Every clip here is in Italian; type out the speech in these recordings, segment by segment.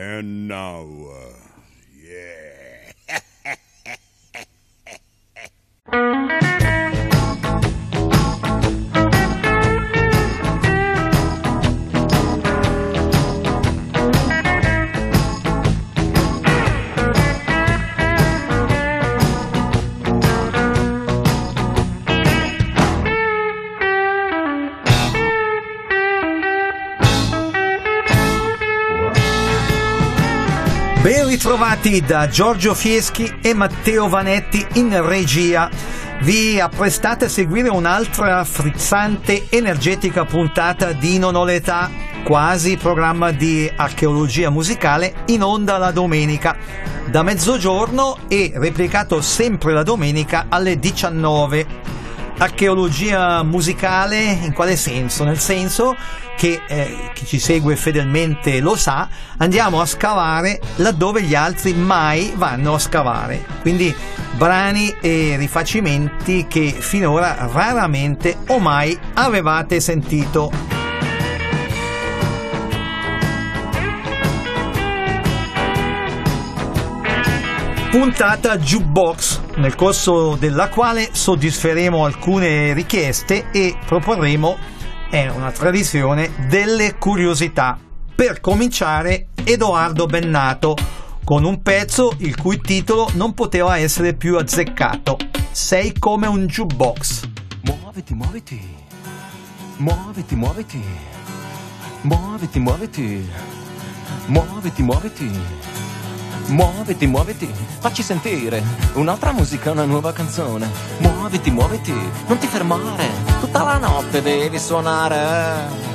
And now, uh, Ben ritrovati da Giorgio Fieschi e Matteo Vanetti in regia. Vi apprestate a seguire un'altra frizzante, energetica puntata di Non ho l'età, quasi programma di archeologia musicale in onda la domenica, da mezzogiorno e replicato sempre la domenica alle 19 archeologia musicale in quale senso? Nel senso che eh, chi ci segue fedelmente lo sa, andiamo a scavare laddove gli altri mai vanno a scavare. Quindi brani e rifacimenti che finora raramente o mai avevate sentito. puntata jukebox nel corso della quale soddisferemo alcune richieste e proporremo è una tradizione delle curiosità. Per cominciare Edoardo Bennato con un pezzo il cui titolo non poteva essere più azzeccato. Sei come un jukebox. Muoviti, muoviti, muoviti, muoviti, muoviti, muoviti, muoviti, muoviti. Muoviti, muoviti, facci sentire un'altra musica, una nuova canzone. Muoviti, muoviti, non ti fermare, tutta la notte devi suonare.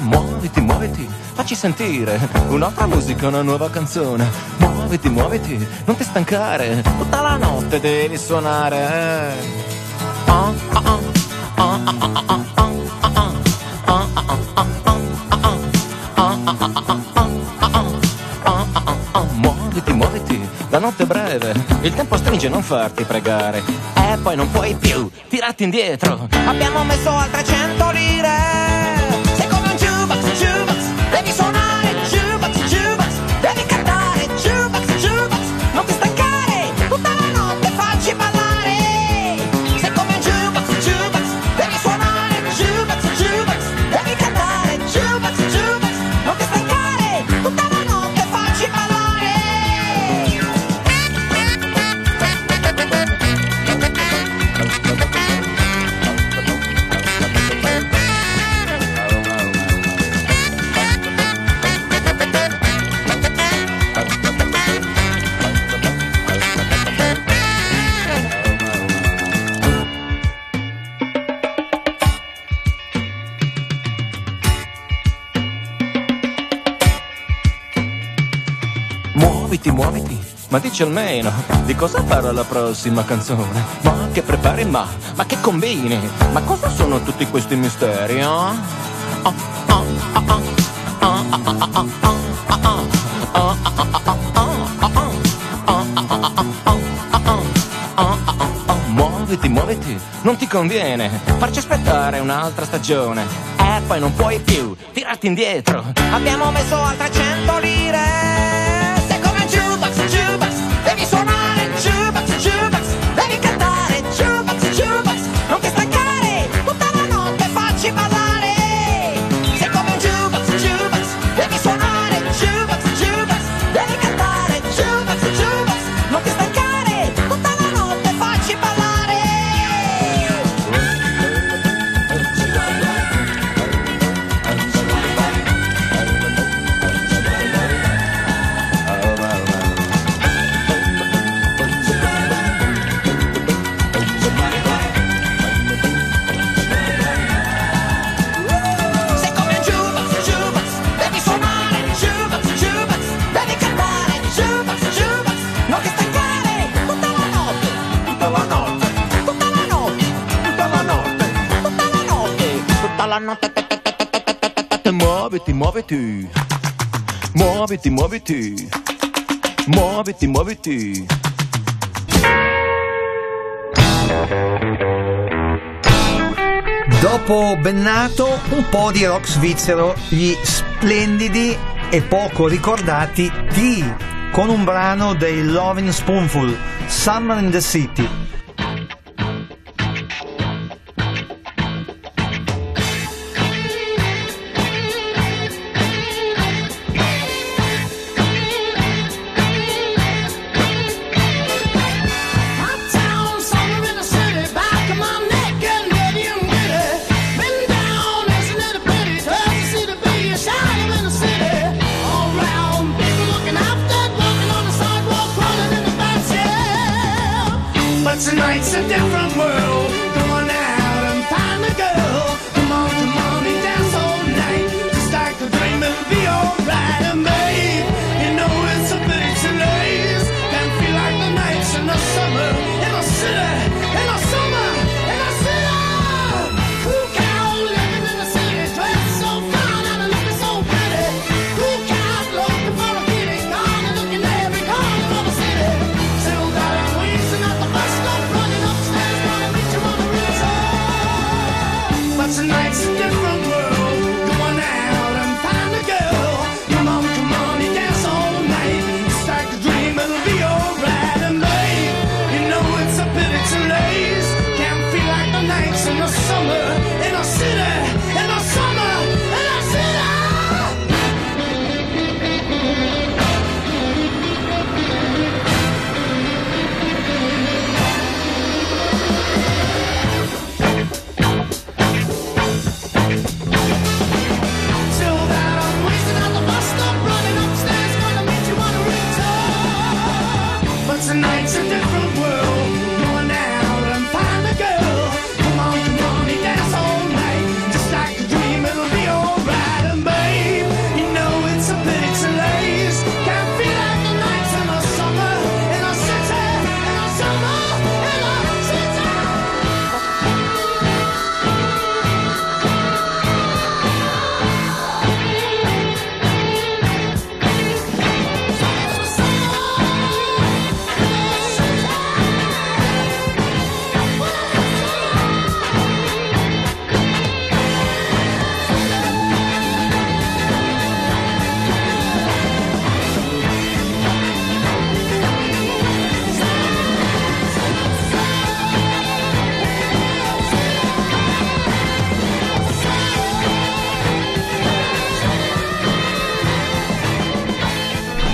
Muoviti, muoviti, facci sentire un'altra musica, una nuova canzone. Muoviti, muoviti, non ti stancare, tutta la notte devi suonare. Muoviti, muoviti, la notte è breve, il tempo stringe, non farti pregare. E poi non puoi più tirarti indietro. Abbiamo messo altre cento lire. dici almeno di cosa parla la prossima canzone. Ma che prepari, ma, ma che combini? Ma cosa sono tutti questi misteri? Oh, oh, oh, oh, oh. Muoviti, muoviti, non ti conviene farci aspettare un'altra stagione. E poi non puoi più tirarti indietro. Abbiamo messo altre 100 lire just two. Muoviti, muoviti, muoviti, muoviti, muoviti. Dopo Bennato, un po' di rock svizzero, gli splendidi e poco ricordati T, con un brano dei Loving Spoonful, Summer in the City.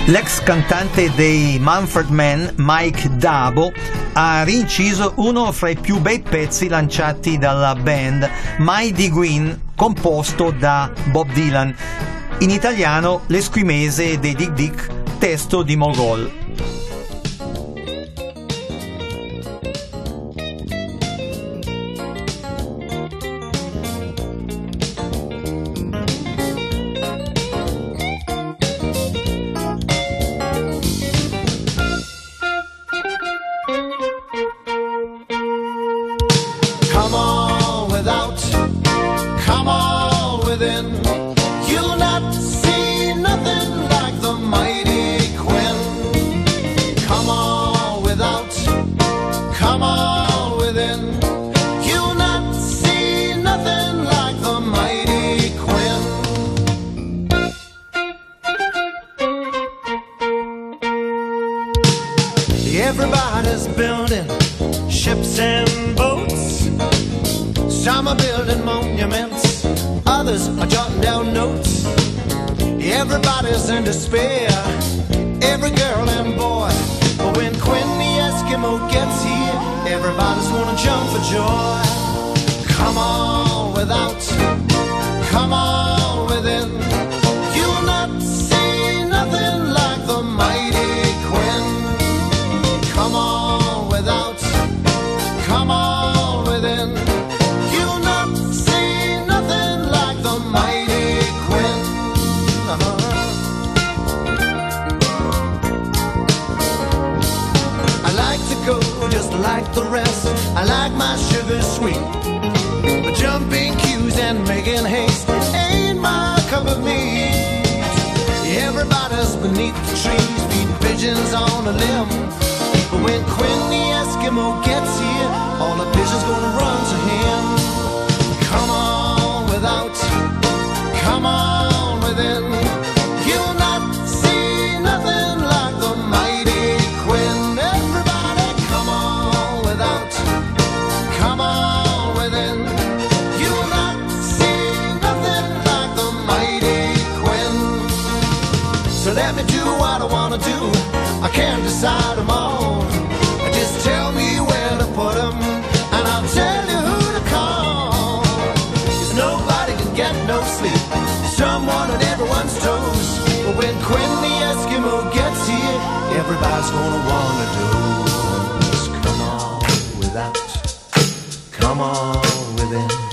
L'ex cantante dei Manfred Man, Mike Dabo, ha rinciso uno fra i più bei pezzi lanciati dalla band, Mighty Green, composto da Bob Dylan. In italiano, L'esquimese dei Dick Dick, testo di Mogol. the rest. I like my sugar sweet. But jumping cues and making haste ain't my cup of me. Everybody's beneath the trees, feed pigeons on a limb. But when Quinn the Eskimo gets here, all the pigeons gonna run to him. Come on without, come on. Everybody's gonna wanna do is come on without, come on within.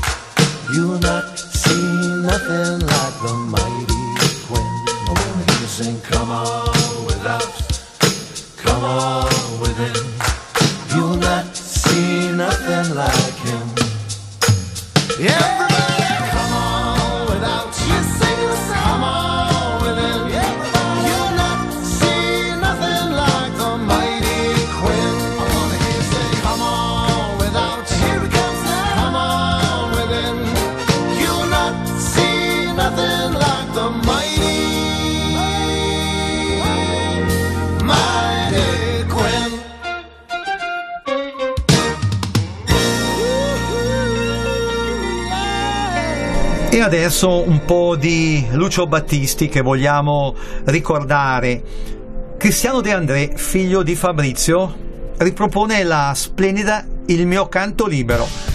E adesso un po' di Lucio Battisti che vogliamo ricordare. Cristiano De André, figlio di Fabrizio, ripropone la splendida Il mio canto libero.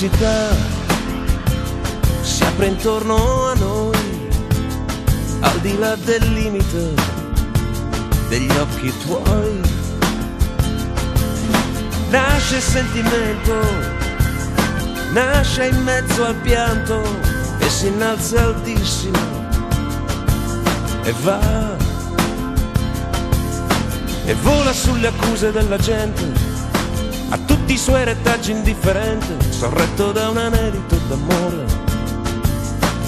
L'immensità si apre intorno a noi al di là del limite degli occhi tuoi. Nasce il sentimento nasce in mezzo al pianto e si innalza altissimo e va. E vola sulle accuse della gente a tutti i suoi retaggi indifferente sorretto da un anelito d'amore.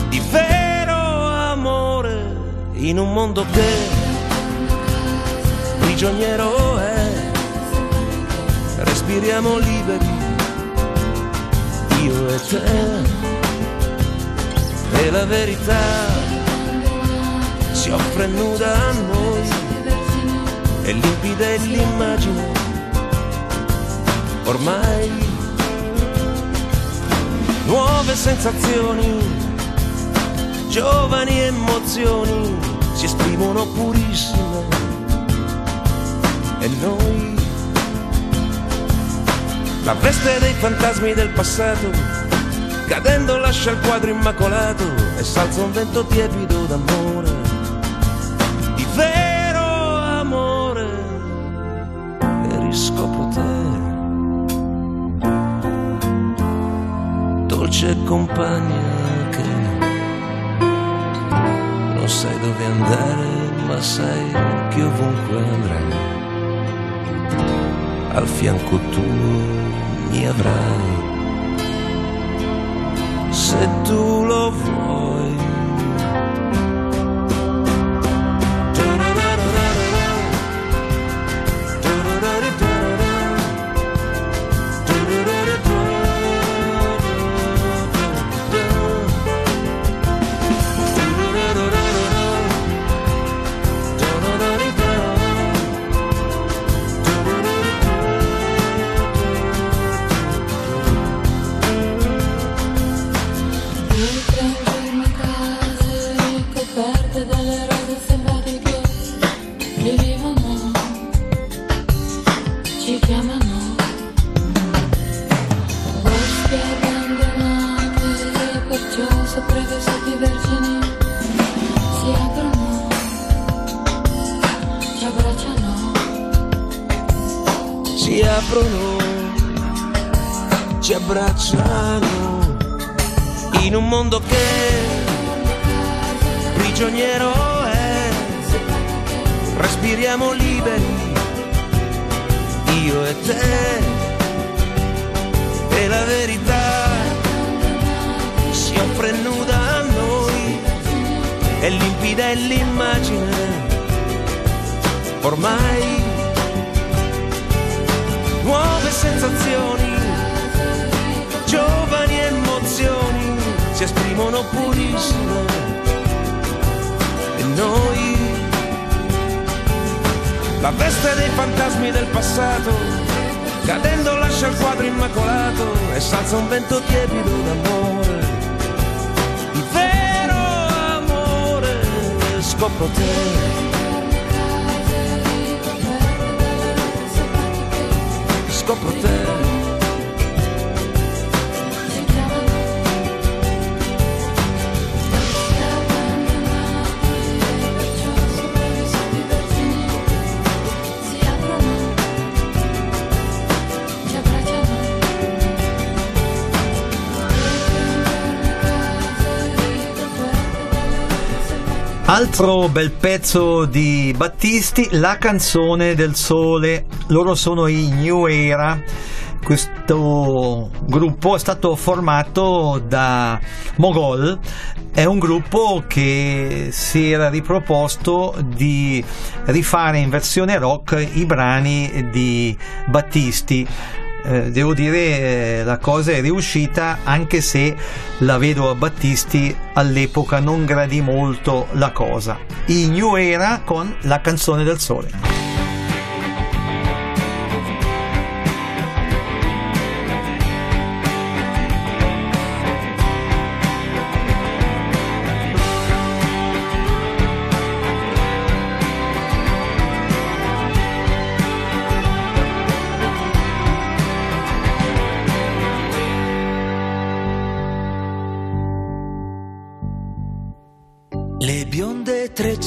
Di vero amore in un mondo che prigioniero è. Respiriamo liberi io e te e la verità si offre nuda a noi. E limpida è l'immagine ormai. Nuove sensazioni giovani emozioni si esprimono purissime. E noi la veste dei fantasmi del passato, cadendo lascia il quadro immacolato e salza un vento tiepido d'amore, compagna che non sai dove andare, ma sai che ovunque andrai al fianco tuo mi avrai se tu lo vuoi. e te. E la verità. Si offre nuda a noi. E limpida è l'immagine. Ormai nuove sensazioni giovani emozioni si esprimono purissime. E noi la veste dei fantasmi del passato cadendo lascia il quadro immacolato e salza un vento tiepido d'amore. Il vero amore scopro te. Scopro te. Altro bel pezzo di Battisti, La canzone del sole. Loro sono i New Era. Questo gruppo è stato formato da Mogol, è un gruppo che si era riproposto di rifare in versione rock i brani di Battisti. Eh, devo dire eh, la cosa è riuscita anche se la vedova Battisti all'epoca non gradì molto la cosa. I New Era con la canzone del sole.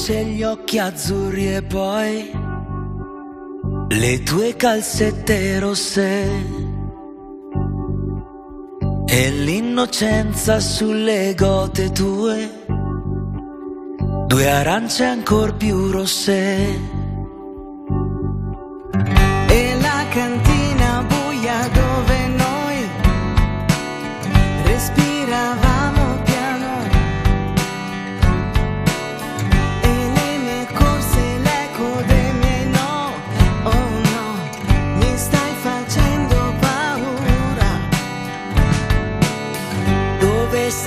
Trecce, gli occhi azzurri e poi le tue calzette rosse e l'innocenza sulle gote tue, due arance ancor più rosse.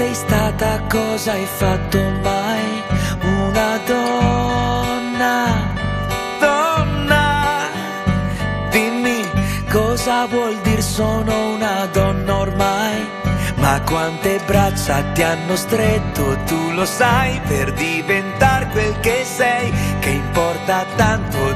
Sei stata, cosa hai fatto mai? Una donna, donna, dimmi cosa vuol dire sono una donna ormai? Ma quante braccia ti hanno stretto, tu lo sai, per diventare quel che sei, che importa tanto,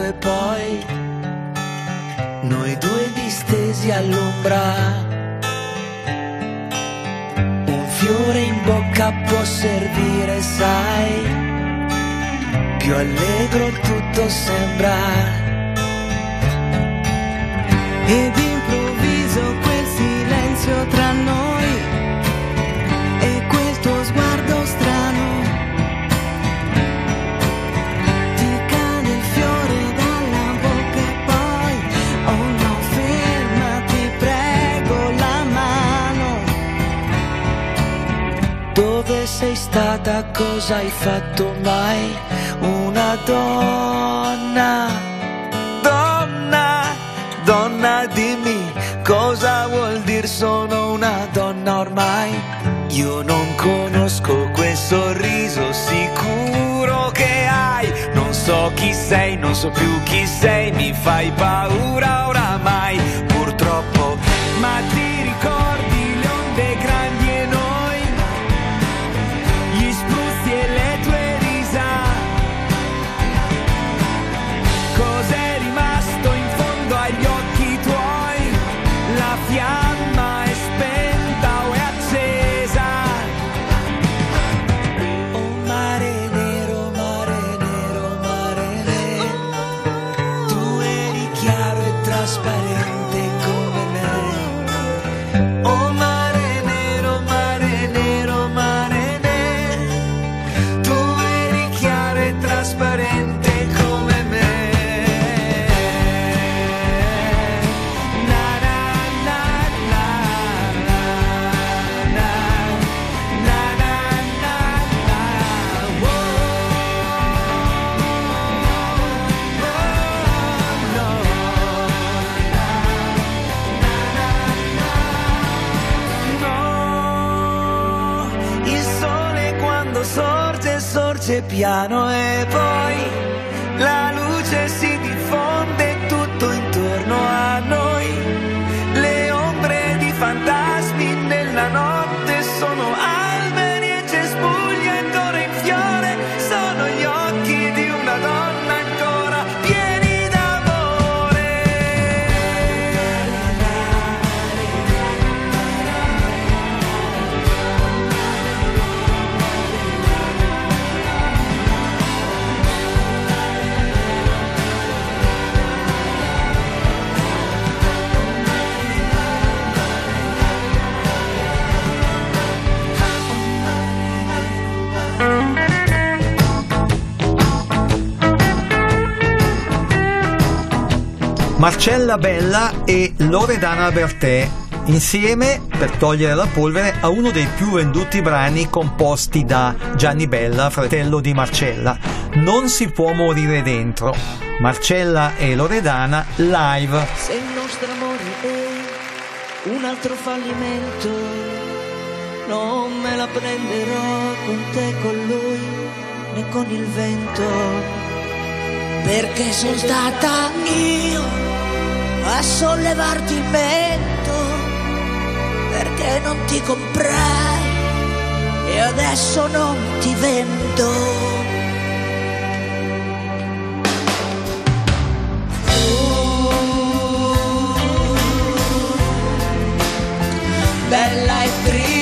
prato e poi noi due distesi all'ombra. Un fiore in bocca può servire, sai. Più allegro tutto sembra. Cosa hai fatto mai? Una donna, donna, donna, dimmi cosa vuol dire sono una donna ormai. Io non conosco quel sorriso sicuro che hai. Non so chi sei, non so più chi sei, mi fai paura oramai. Purtroppo, Ma ti Marcella Bella e Loredana Bertè insieme per togliere la polvere a uno dei più venduti brani composti da Gianni Bella, fratello di Marcella. Non si può morire dentro. Marcella e Loredana live. Se il nostro amore è un altro fallimento, non me la prenderò con te con lui, né con il vento. Perché sono stata io a sollevarti il mento, perché non ti comprai e adesso non ti vendo. bella e triste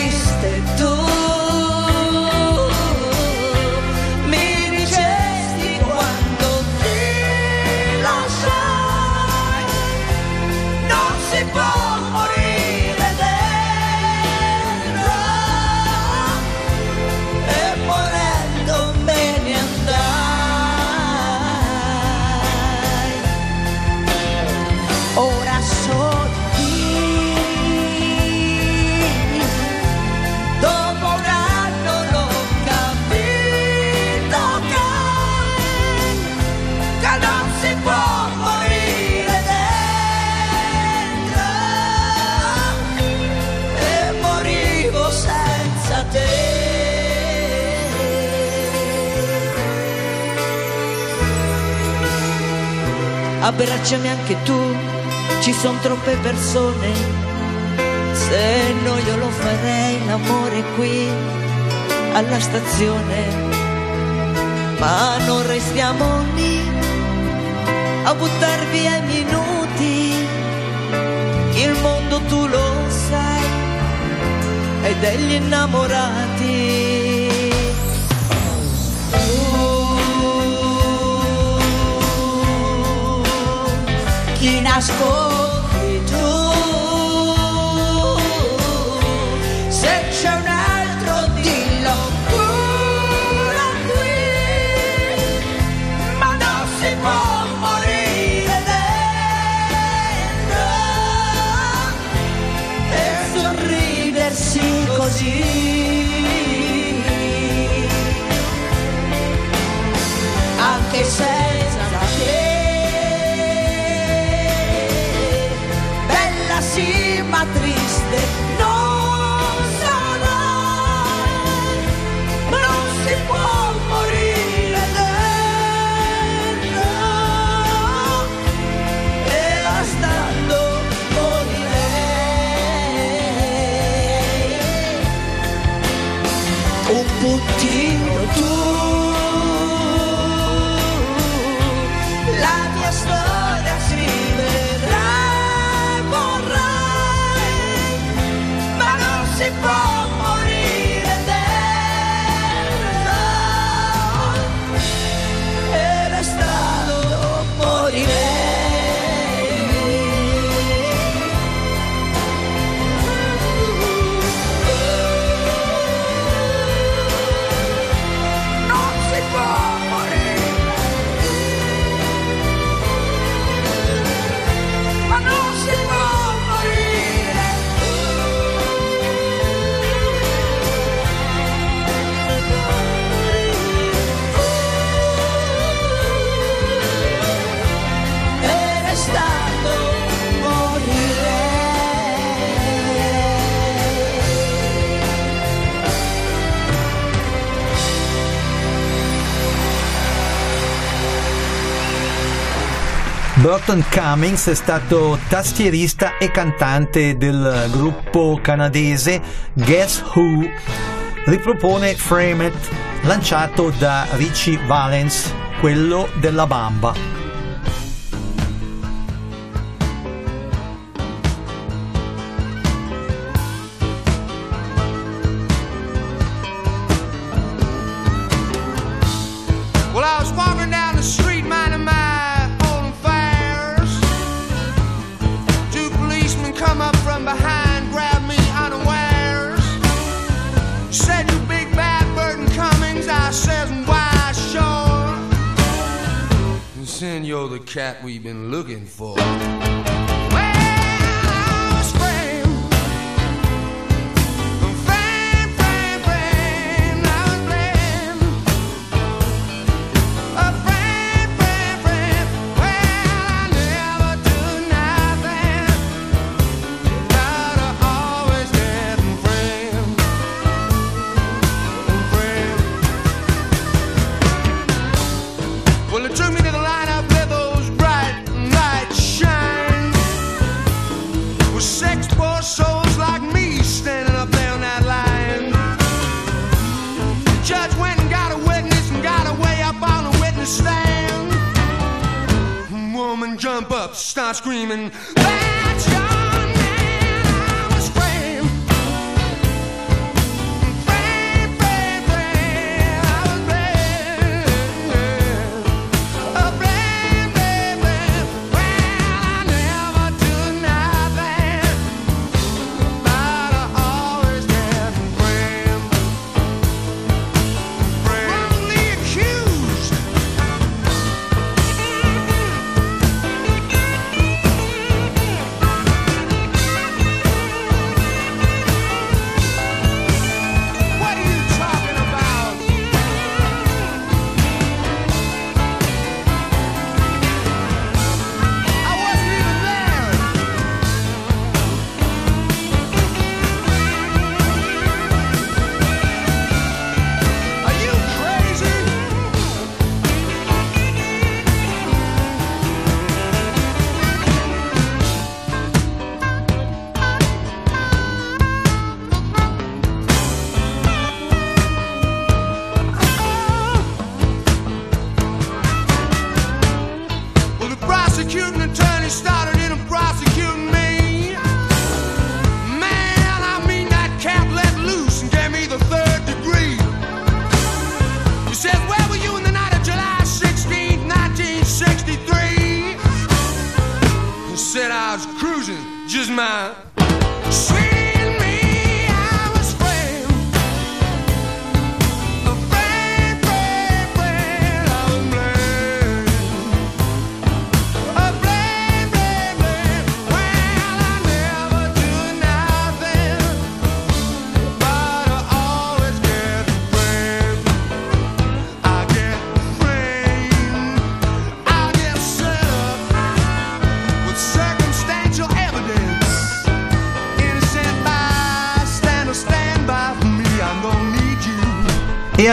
abbracciami anche tu ci sono troppe persone. Se no io lo farei l'amore qui alla stazione. Ma non restiamo lì a buttar via i minuti. Il mondo tu lo sai è degli innamorati máquinas con Burton Cummings è stato tastierista e cantante del gruppo canadese Guess Who. Ripropone Frame It, lanciato da Richie Valens, quello della Bamba.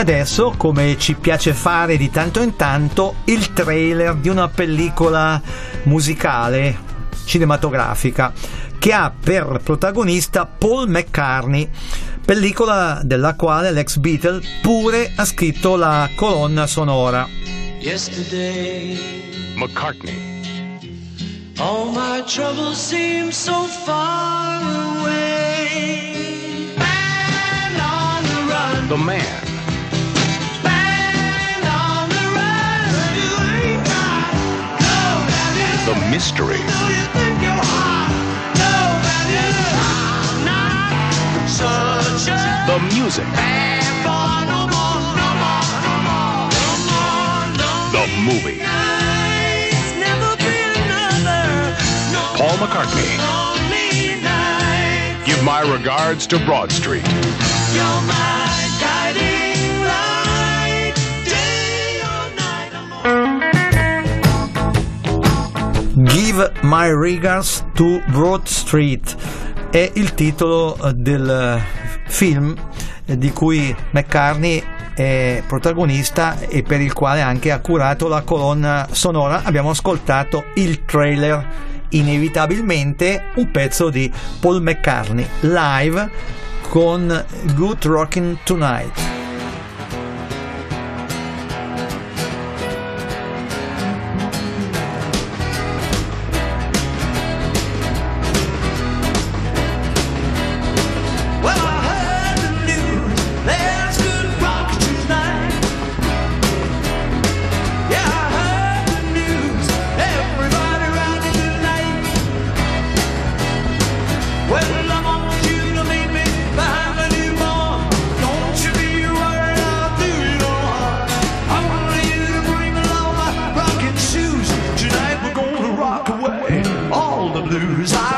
adesso, come ci piace fare di tanto in tanto, il trailer di una pellicola musicale cinematografica che ha per protagonista Paul McCartney, pellicola della quale l'ex Beatle pure ha scritto la colonna sonora. Yesterday McCartney All my troubles seem so far away. Man on the run. The man mystery. The music. The movie. Paul McCartney. Give my regards to Broad Street. Give My Regards to Broad Street è il titolo eh, del eh, film di cui McCartney è protagonista e per il quale anche ha curato la colonna sonora. Abbiamo ascoltato il trailer, inevitabilmente un pezzo di Paul McCartney live con Good Rockin' Tonight. All the blues. I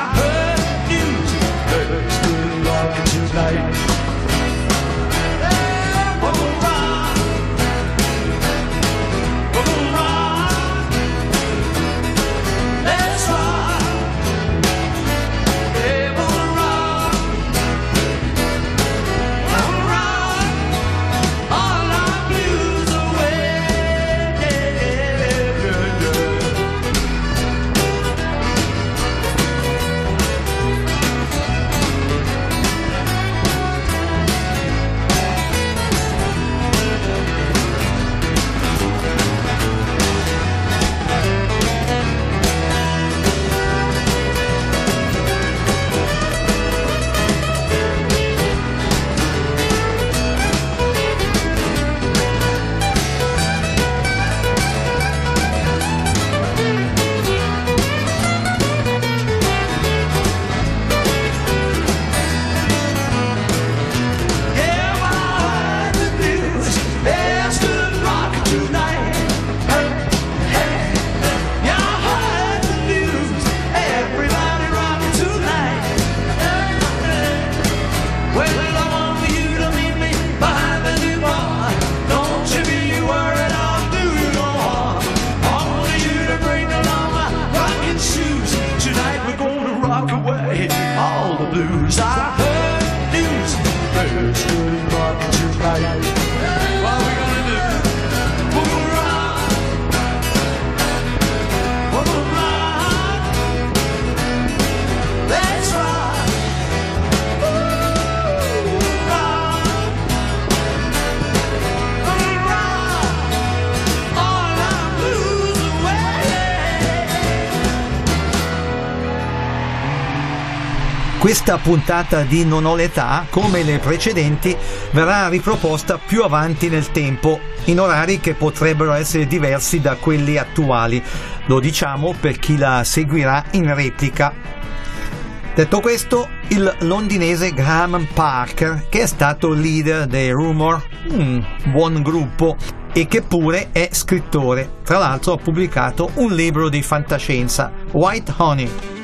Questa puntata di Non ho l'età, come le precedenti, verrà riproposta più avanti nel tempo, in orari che potrebbero essere diversi da quelli attuali. Lo diciamo per chi la seguirà in replica. Detto questo, il londinese Graham Parker, che è stato leader dei Rumor, un buon gruppo, e che pure è scrittore. Tra l'altro ha pubblicato un libro di fantascienza, White Honey.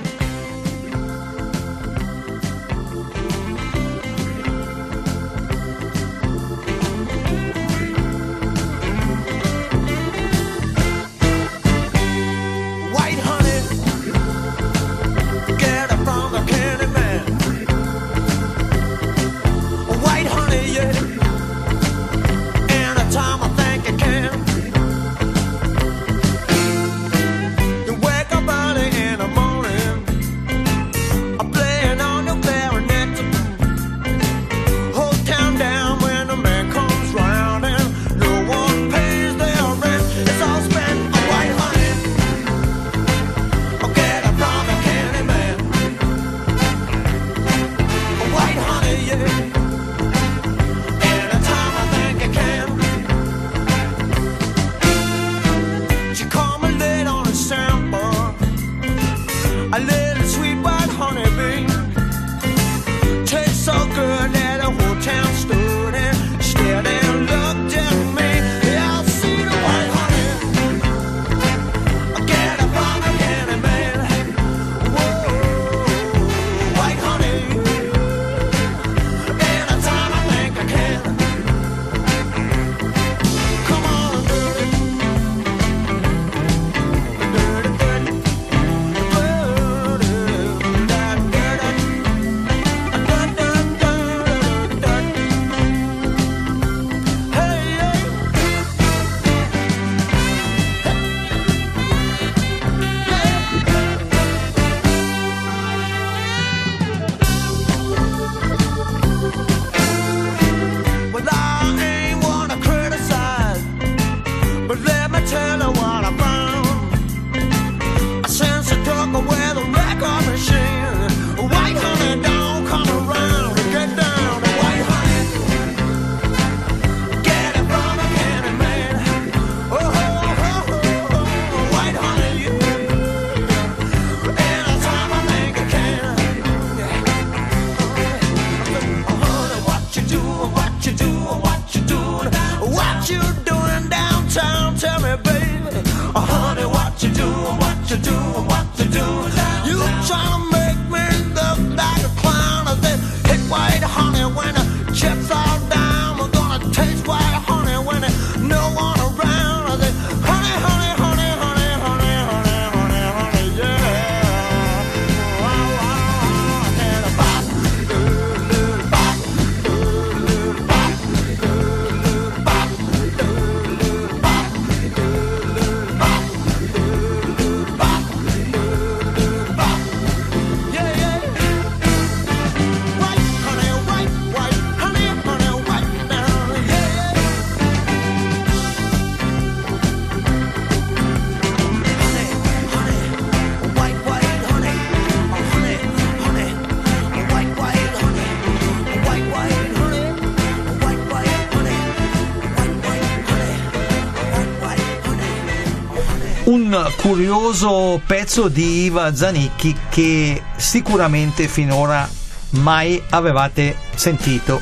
un curioso pezzo di Iva Zanicchi che sicuramente finora mai avevate sentito.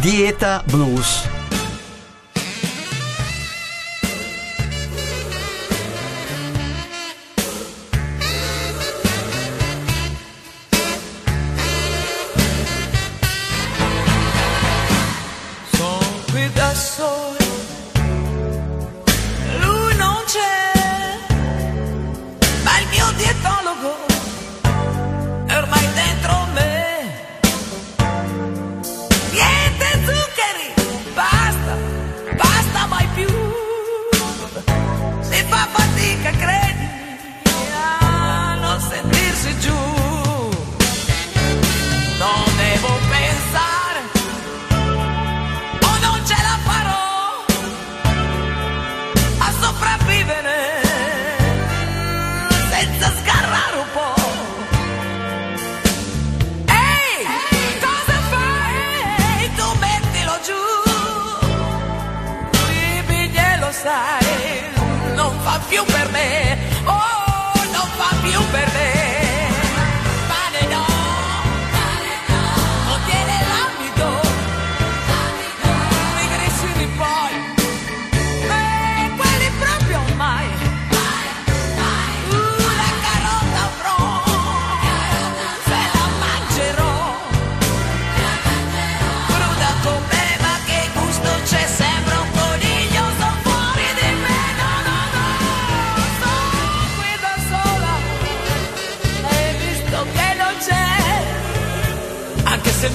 Dieta Blues.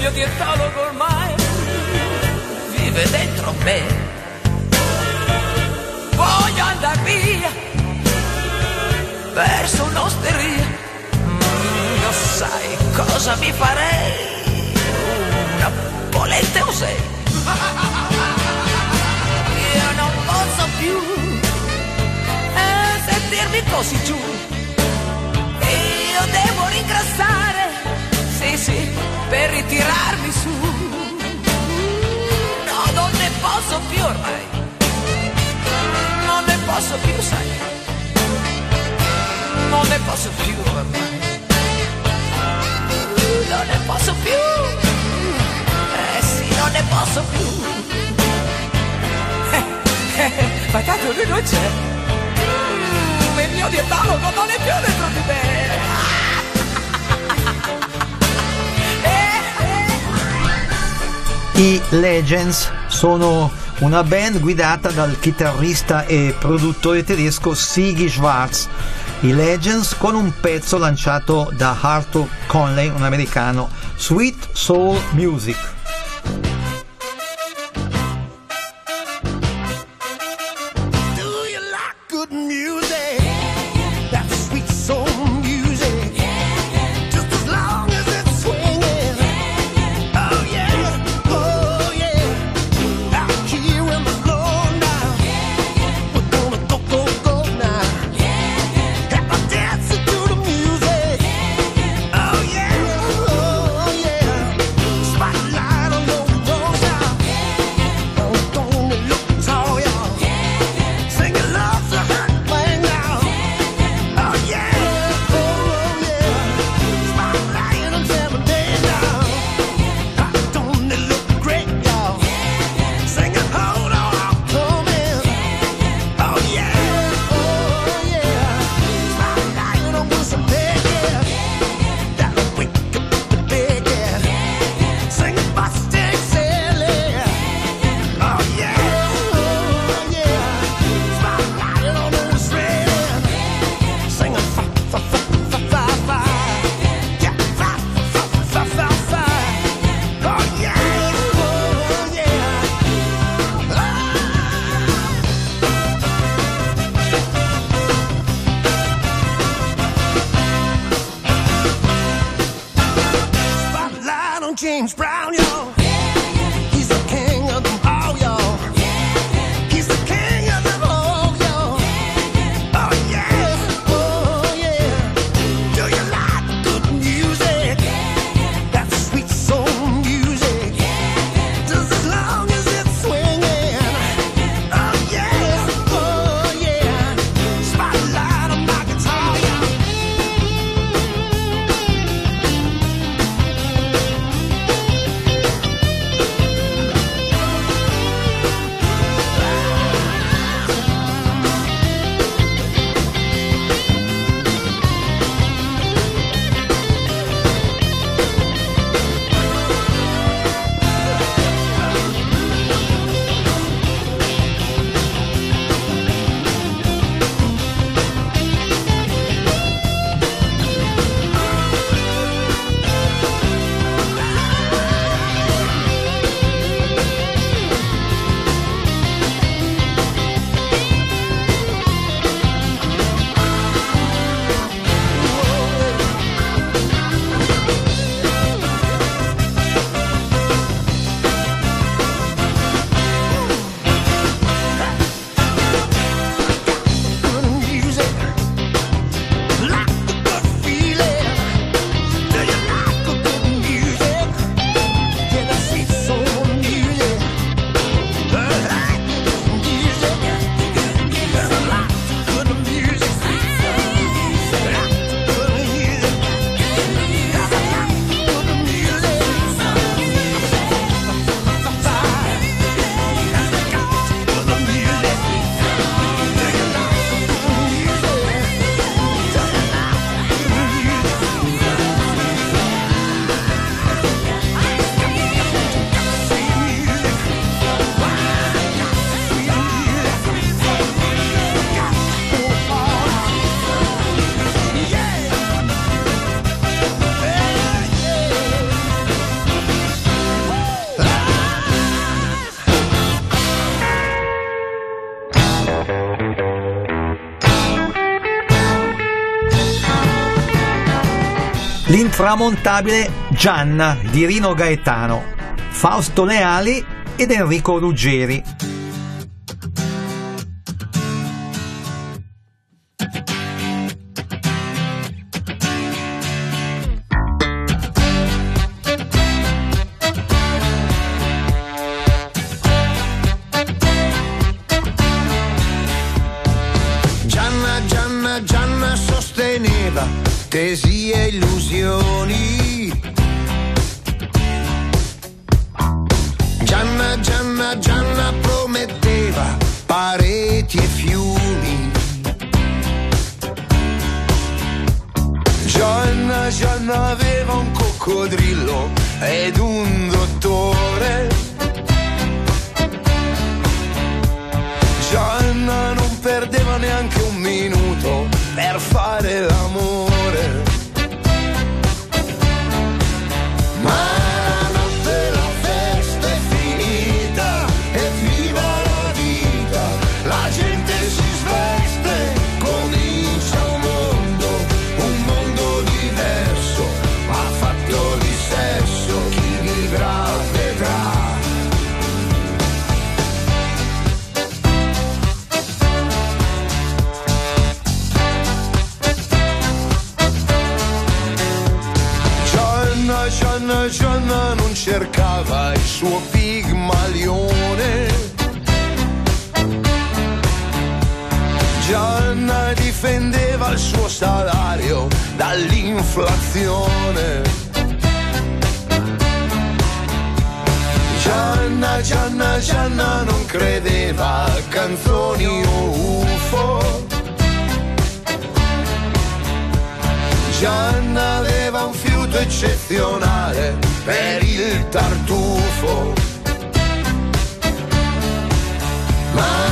mio dietologo ormai vive dentro me. Voglio andare via verso un'osteria. Mm, non sai cosa mi farei? Una polente o sei? Io non posso più eh, sentirmi così giù. Io devo ringraziare sì sì, per ritirarmi su. No, non ne posso più ormai, non ne posso più, sai, non ne posso più ormai, non ne posso più, eh sì, non ne posso più. Ma tanto lui non c'è, il mio dietologo non è più dentro di me. I Legends sono una band guidata dal chitarrista e produttore tedesco Sigi Schwartz. I Legends con un pezzo lanciato da Arthur Conley, un americano, Sweet Soul Music. l'intramontabile Gianna di Rino Gaetano, Fausto Leali ed Enrico Ruggeri. Gianna, Gianna, Gianna sostiene tesi e illusioni. Gianna, Gianna, Gianna prometteva pareti e fiumi. Gianna, Gianna aveva un coccodrillo ed un dottore. Gianna non perdeva neanche un minuto per fare l'amore. cercava il suo pigmalione. Gianna difendeva il suo salario dall'inflazione. Gianna, Gianna, Gianna non credeva a canzoni o UFO. Gianna aveva un fiore aiuto eccezionale per il tartufo. Ma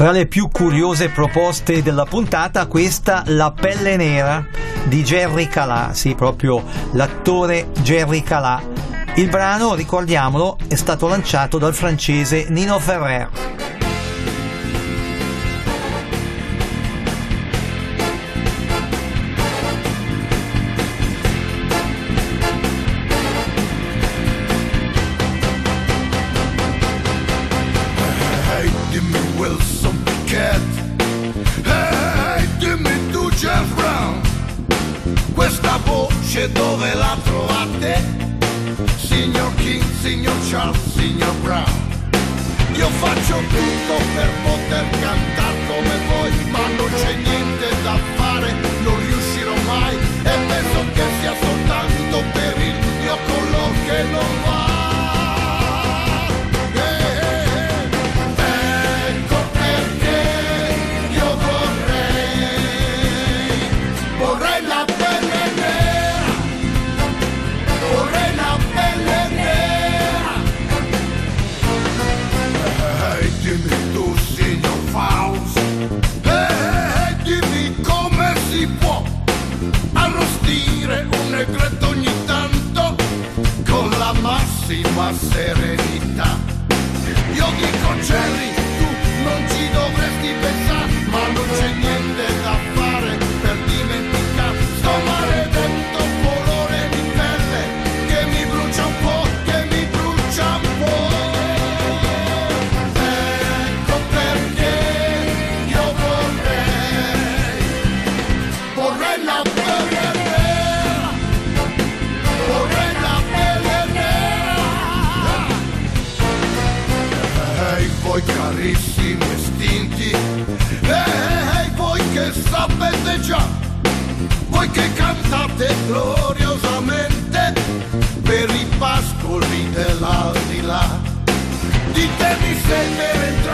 Fra le più curiose proposte della puntata, questa La pelle nera di Jerry Calà, sì, proprio l'attore Jerry Calà. Il brano, ricordiamolo, è stato lanciato dal francese Nino Ferrer. La di là. Ditemi se è vero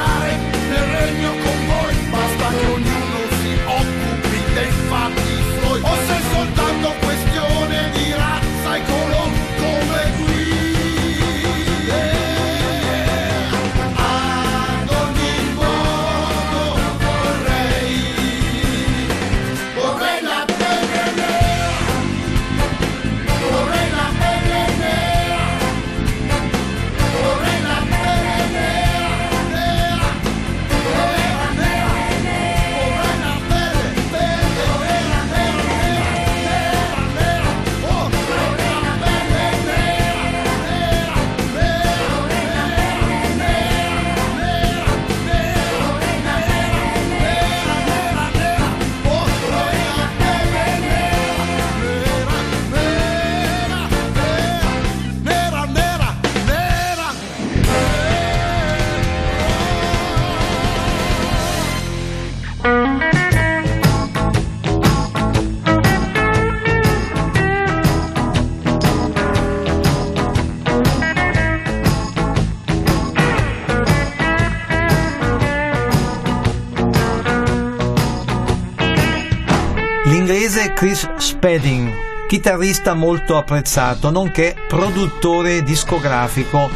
Chris Spedding, chitarrista molto apprezzato, nonché produttore discografico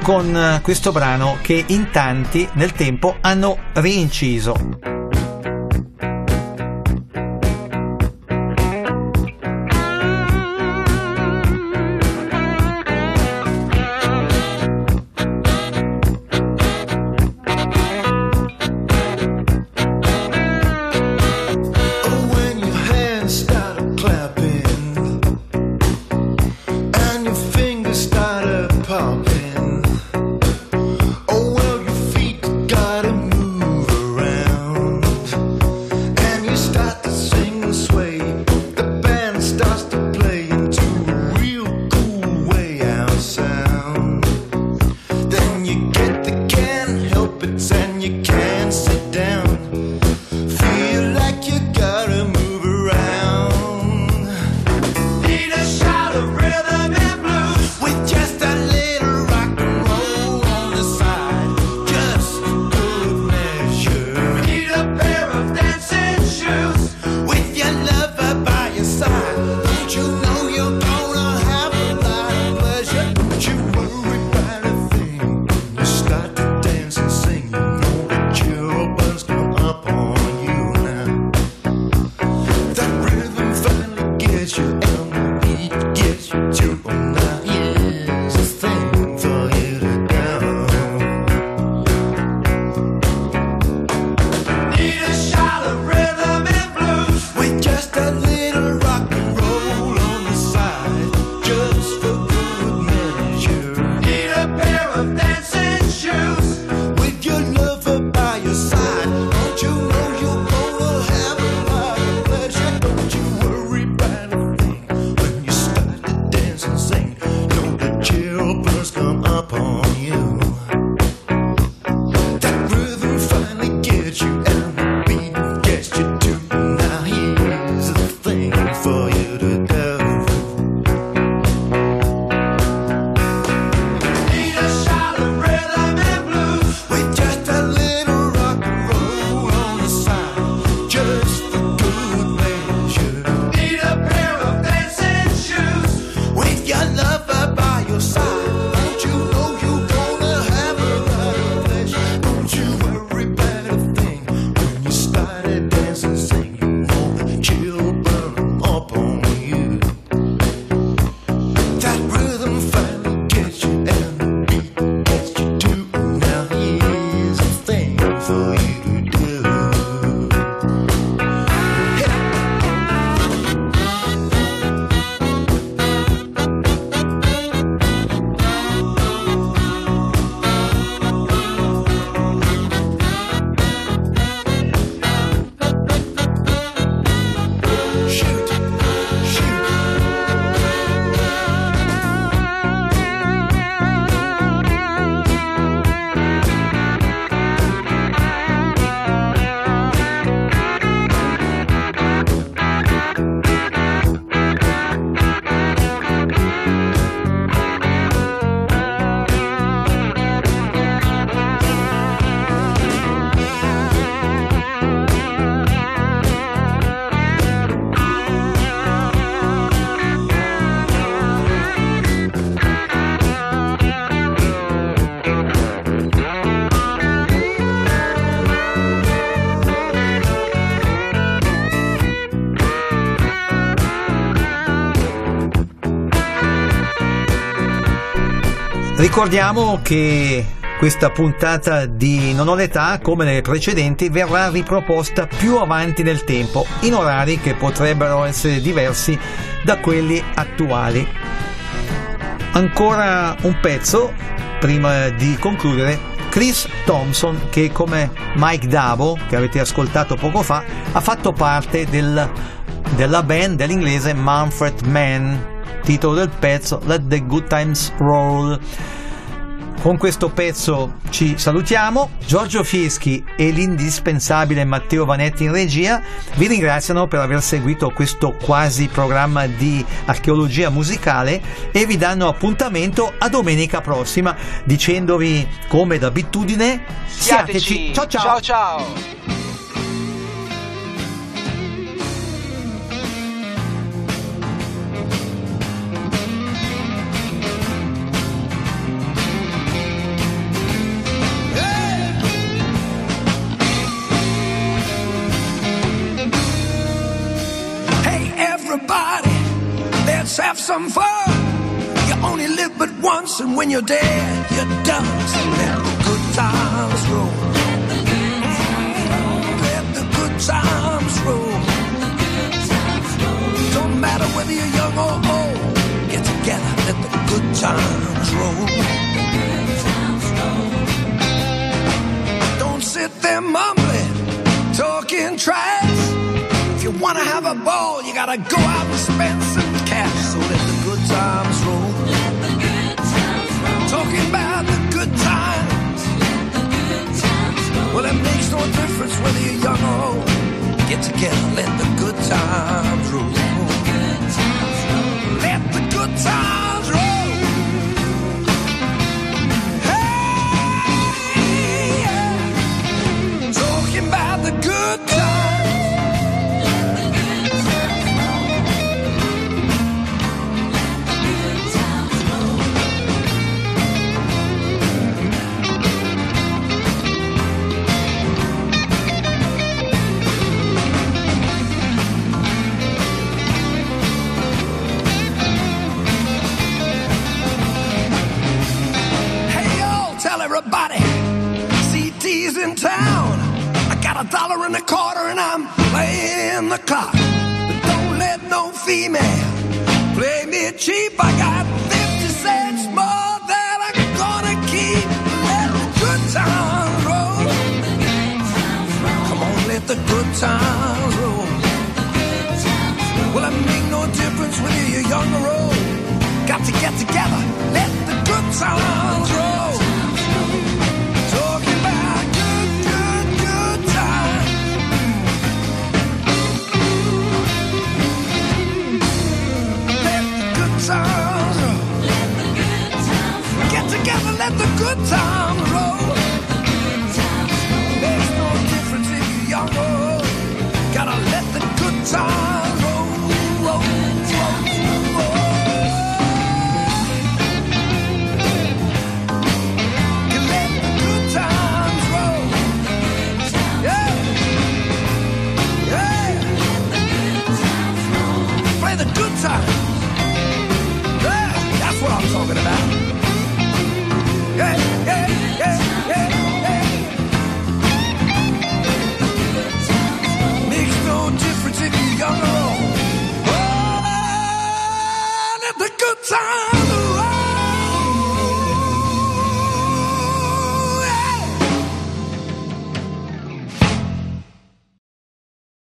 con eh, questo brano che in tanti nel tempo hanno rinciso. Ricordiamo che questa puntata di Non ho l'età, come nelle precedenti, verrà riproposta più avanti nel tempo, in orari che potrebbero essere diversi da quelli attuali. Ancora un pezzo, prima di concludere, Chris Thompson, che come Mike Davo, che avete ascoltato poco fa, ha fatto parte del- della band dell'inglese Manfred Mann, titolo del pezzo Let the Good Times Roll. Con questo pezzo ci salutiamo. Giorgio Fieschi e l'indispensabile Matteo Vanetti in regia vi ringraziano per aver seguito questo quasi programma di archeologia musicale e vi danno appuntamento a domenica prossima dicendovi come d'abitudine siateci. Ciao ciao. ciao ciao. And when you're dead, you're done. So let the good times roll. Let the good times roll. Don't matter whether you're young or old. Get together, let the good times roll. Don't sit there mumbling, talking trash. If you wanna have a ball, you gotta go out and spend some Well, it makes no difference whether you're young or old. Get together, let the good times roll.